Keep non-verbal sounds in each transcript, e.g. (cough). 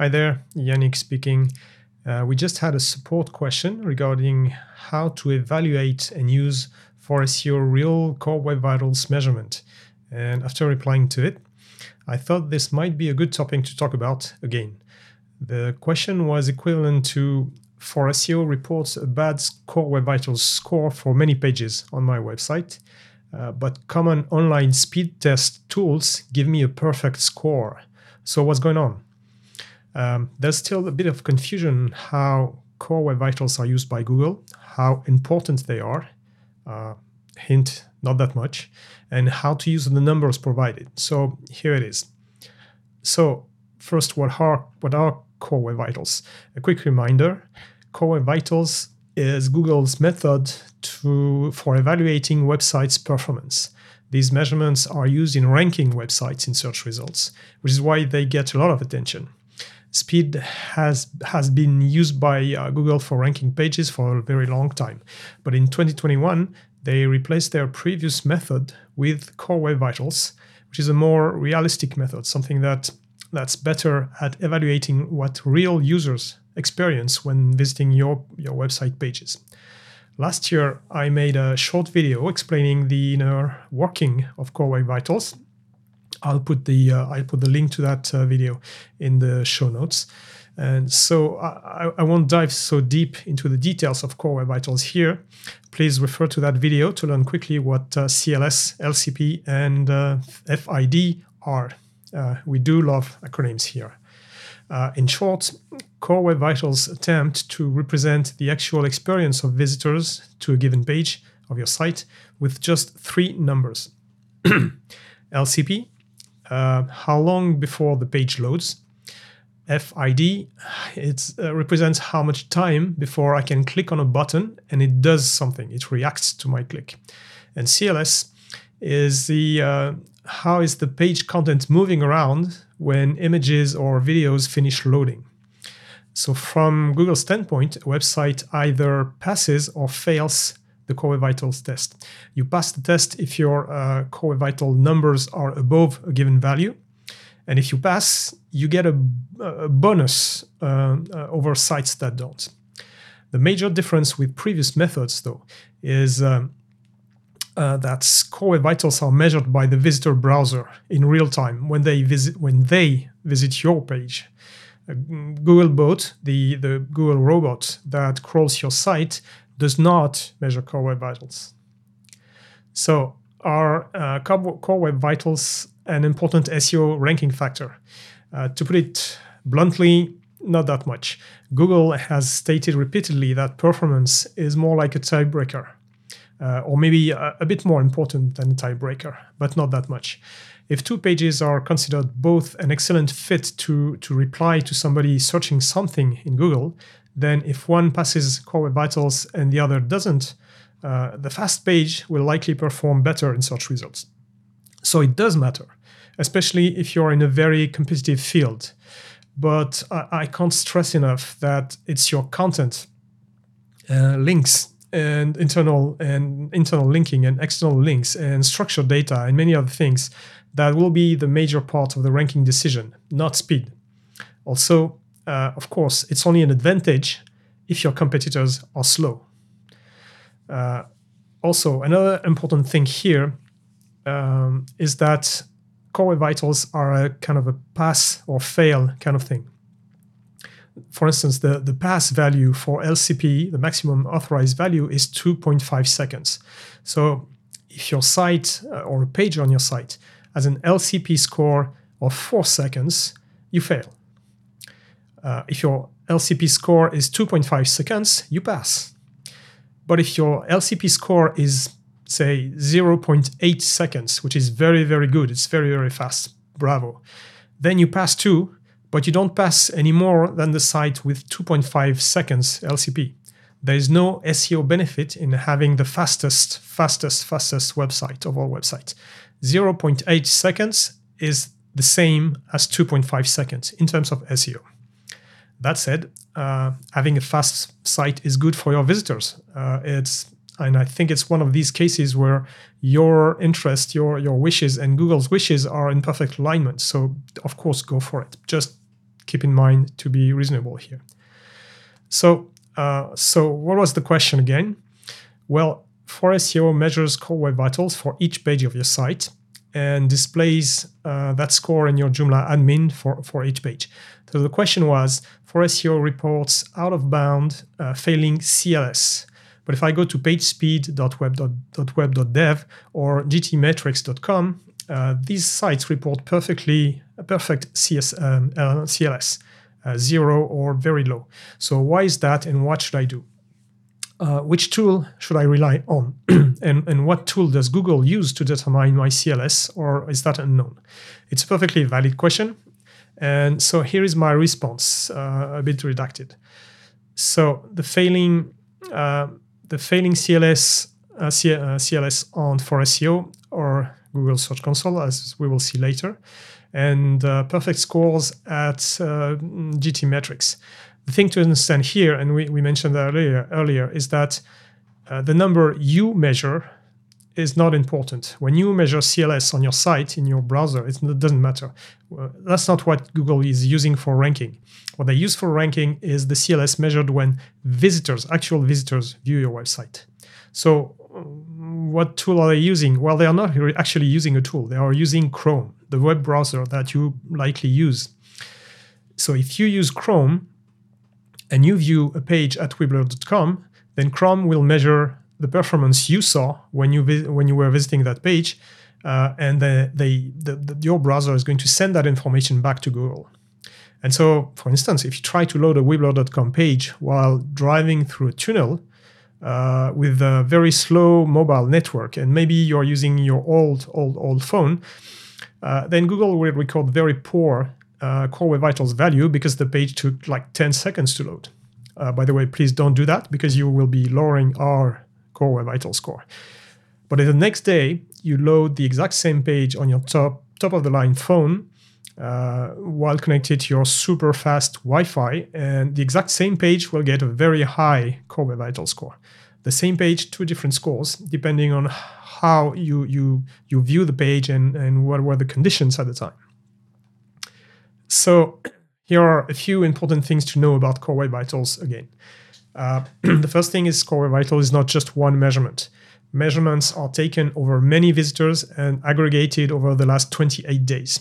Hi there, Yannick speaking. Uh, we just had a support question regarding how to evaluate and use 4SEO real Core Web Vitals measurement. And after replying to it, I thought this might be a good topic to talk about again. The question was equivalent to 4SEO reports a bad Core Web Vitals score for many pages on my website, uh, but common online speed test tools give me a perfect score. So what's going on? Um, there's still a bit of confusion how Core Web Vitals are used by Google, how important they are, uh, hint, not that much, and how to use the numbers provided. So here it is. So first, what are, what are Core Web Vitals? A quick reminder, Core Web Vitals is Google's method to, for evaluating websites' performance. These measurements are used in ranking websites in search results, which is why they get a lot of attention. Speed has has been used by uh, Google for ranking pages for a very long time, but in 2021 they replaced their previous method with Core Web Vitals, which is a more realistic method, something that that's better at evaluating what real users experience when visiting your, your website pages. Last year, I made a short video explaining the inner working of Core Web Vitals. I'll put the uh, I'll put the link to that uh, video in the show notes. And so I, I, won't dive so deep into the details of Core Web Vitals here. Please refer to that video to learn quickly what uh, CLS, LCP, and uh, FID are. Uh, we do love acronyms here. Uh, in short, Core Web Vitals attempt to represent the actual experience of visitors to a given page of your site with just three numbers. (clears throat) LCP, uh, how long before the page loads. FID, it uh, represents how much time before I can click on a button and it does something, it reacts to my click. And CLS is the uh, how is the page content moving around when images or videos finish loading. So from Google's standpoint, a website either passes or fails the Core Vitals test. You pass the test if your uh, Core Vital numbers are above a given value. And if you pass, you get a, a bonus uh, uh, over sites that don't. The major difference with previous methods, though, is um, uh, that core vitals are measured by the visitor browser in real time when they visit when they visit your page. Uh, Google Bot, the, the Google robot that crawls your site, does not measure core web vitals. So are uh, core web vitals an important SEO ranking factor? Uh, to put it bluntly, not that much. Google has stated repeatedly that performance is more like a tiebreaker uh, or maybe a, a, bit more important than a tiebreaker, but not that much. If two pages are considered both an excellent fit to, to reply to somebody searching something in Google, then if one passes Core Web Vitals and the other doesn't, uh, the fast page will likely perform better in search results. So it does matter, especially if you're in a very competitive field. But I, I can't stress enough that it's your content, uh, links, and internal and internal linking and external links and structured data and many other things that will be the major part of the ranking decision, not speed. Also, uh, of course, it's only an advantage if your competitors are slow. Uh, also, another important thing here um, is that core vitals are a kind of a pass or fail kind of thing for instance, the, the pass value for LCP, the maximum authorized value, is 2.5 seconds. So if your site uh, or a page on your site has an LCP score of 4 seconds, you fail. Uh, if your LCP score is 2.5 seconds, you pass. But if your LCP score is, say, 0.8 seconds, which is very, very good, it's very, very fast, bravo, then you pass too, but you don't pass any more than the site with 2.5 seconds LCP. There is no SEO benefit in having the fastest, fastest, fastest website of all websites. 0.8 seconds is the same as 2.5 seconds in terms of SEO. That said, uh, having a fast site is good for your visitors. Uh, it's and I think it's one of these cases where your interest, your your wishes, and Google's wishes are in perfect alignment. So of course, go for it. Just keep in mind to be reasonable here. So, uh, so what was the question again? Well, 4SEO measures core web vitals for each page of your site and displays uh, that score in your Joomla admin for, for each page. So the question was 4SEO reports out of bound uh, failing CLS. But if I go to pagespeed.web.web.dev or gtmetrix.com, uh, these sites report perfectly perfect CS, um, uh, CLS, uh, zero or very low. So why is that, and what should I do? Uh, which tool should I rely on? (clears throat) and, and what tool does Google use to determine my CLS, or is that unknown? It's a perfectly valid question. And so here is my response, uh, a bit redacted. So the failing, uh, the failing CLS, uh, C- uh, CLS on 4SEO or Google Search Console, as we will see later, and uh, perfect scores at GTmetrix the thing to understand here, and we, we mentioned earlier, earlier is that uh, the number you measure is not important. When you measure CLS on your site in your browser, it doesn't matter. That's not what Google is using for ranking. What they use for ranking is the CLS measured when visitors, actual visitors, view your website. So, um, what tool are they using? Well, they are not actually using a tool. They are using Chrome, the web browser that you likely use. So, if you use Chrome, and you view a page at weeblr.com, then Chrome will measure the performance you saw when you vi- when you were visiting that page, uh, and the, the, the, your browser is going to send that information back to Google. And so, for instance, if you try to load a weeblr.com page while driving through a tunnel uh, with a very slow mobile network, and maybe you're using your old, old, old phone, uh, then Google will record very poor uh, Core Web Vitals value because the page took like 10 seconds to load. Uh, by the way, please don't do that because you will be lowering our Core Web Vitals score. But the next day, you load the exact same page on your top top of the line phone uh, while connected to your super fast Wi-Fi, and the exact same page will get a very high Core Web Vitals score. The same page, two different scores depending on how you you you view the page and and what were the conditions at the time. So here are a few important things to know about Core Web Vitals again. Uh, (clears throat) the first thing is Core Web Vitals is not just one measurement. Measurements are taken over many visitors and aggregated over the last 28 days.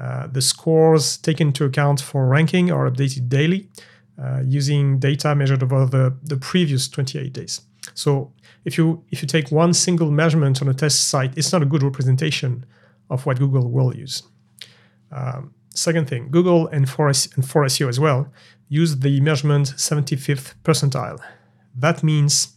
Uh, the scores taken into account for ranking are updated daily uh, using data measured over the, the previous 28 days. So if you if you take one single measurement on a test site, it's not a good representation of what Google will use. Um, Second thing, Google and for, and 4SEO as well use the measurement 75th percentile. That means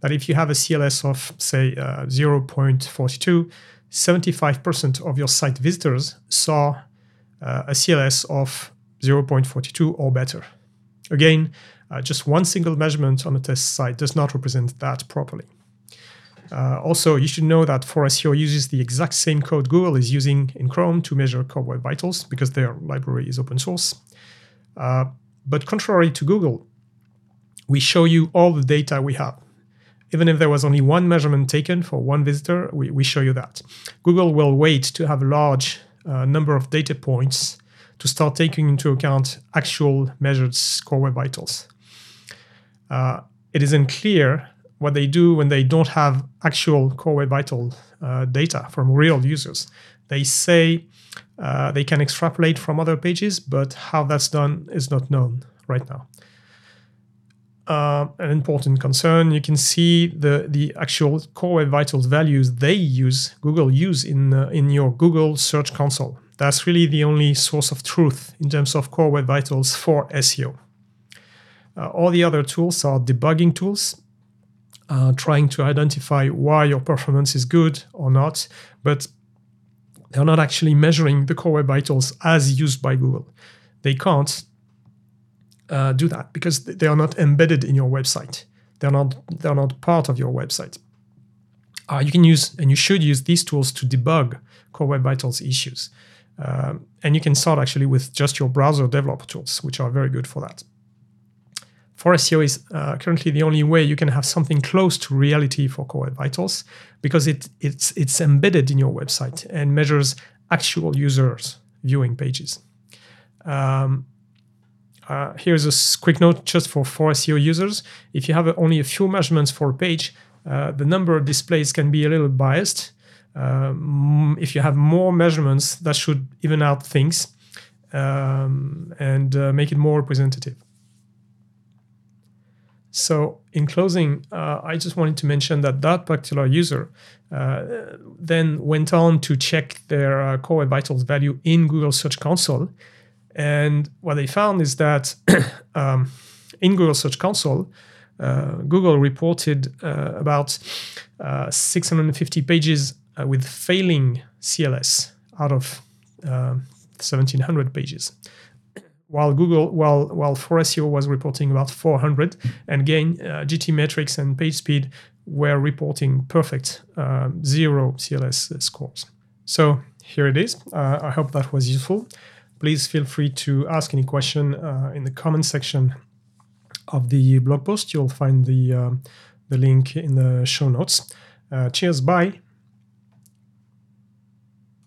that if you have a CLS of, say, uh, 0.42, 75% of your site visitors saw uh, a CLS of 0.42 or better. Again, uh, just one single measurement on a test site does not represent that properly. Uh, also, you should know that 4SEO uses the exact same code Google is using in Chrome to measure Core Web Vitals because their library is open source. Uh, but contrary to Google, we show you all the data we have. Even if there was only one measurement taken for one visitor, we, we show you that. Google will wait to have a large uh, number of data points to start taking into account actual measured Core Web Vitals. Uh, it is unclear what they do when they don't have actual core web vital uh, data from real users. They say uh, they can extrapolate from other pages, but how that's done is not known right now. Uh, an important concern, you can see the, the actual core web vitals values they use, Google use in, uh, in your Google Search Console. That's really the only source of truth in terms of core web vitals for SEO. Uh, all the other tools are debugging tools uh, trying to identify why your performance is good or not, but they're not actually measuring the core web vitals as used by Google. They can't uh, do that because they are not embedded in your website. They're not they're not part of your website. Uh, you can use and you should use these tools to debug core web vitals issues. Um, and you can start actually with just your browser developer tools, which are very good for that 4SEO is uh, currently the only way you can have something close to reality for Core Web Vitals because it, it's, it's embedded in your website and measures actual users viewing pages. Um, uh, here's a quick note just for, 4SEO users. If you have only a few measurements for a page, uh, the number of displays can be a little biased. Um, if you have more measurements, that should even out things um, and uh, make it more representative. So, in closing, uh, I just wanted to mention that that particular user uh, then went on to check their uh, Core Web Vitals value in Google Search Console. And what they found is that (clears throat) um, in Google Search Console, uh, Google reported uh, about uh, 650 pages with failing CLS out of 1700 pages while Google, while while 4SEO was reporting about 400, and again, uh, GTmetrix and PageSpeed were reporting perfect um, zero CLS scores. So here it is. Uh, I hope that was useful. Please feel free to ask any question uh, in the comment section of the blog post. You'll find the uh, the link in the show notes. Uh, cheers. Bye.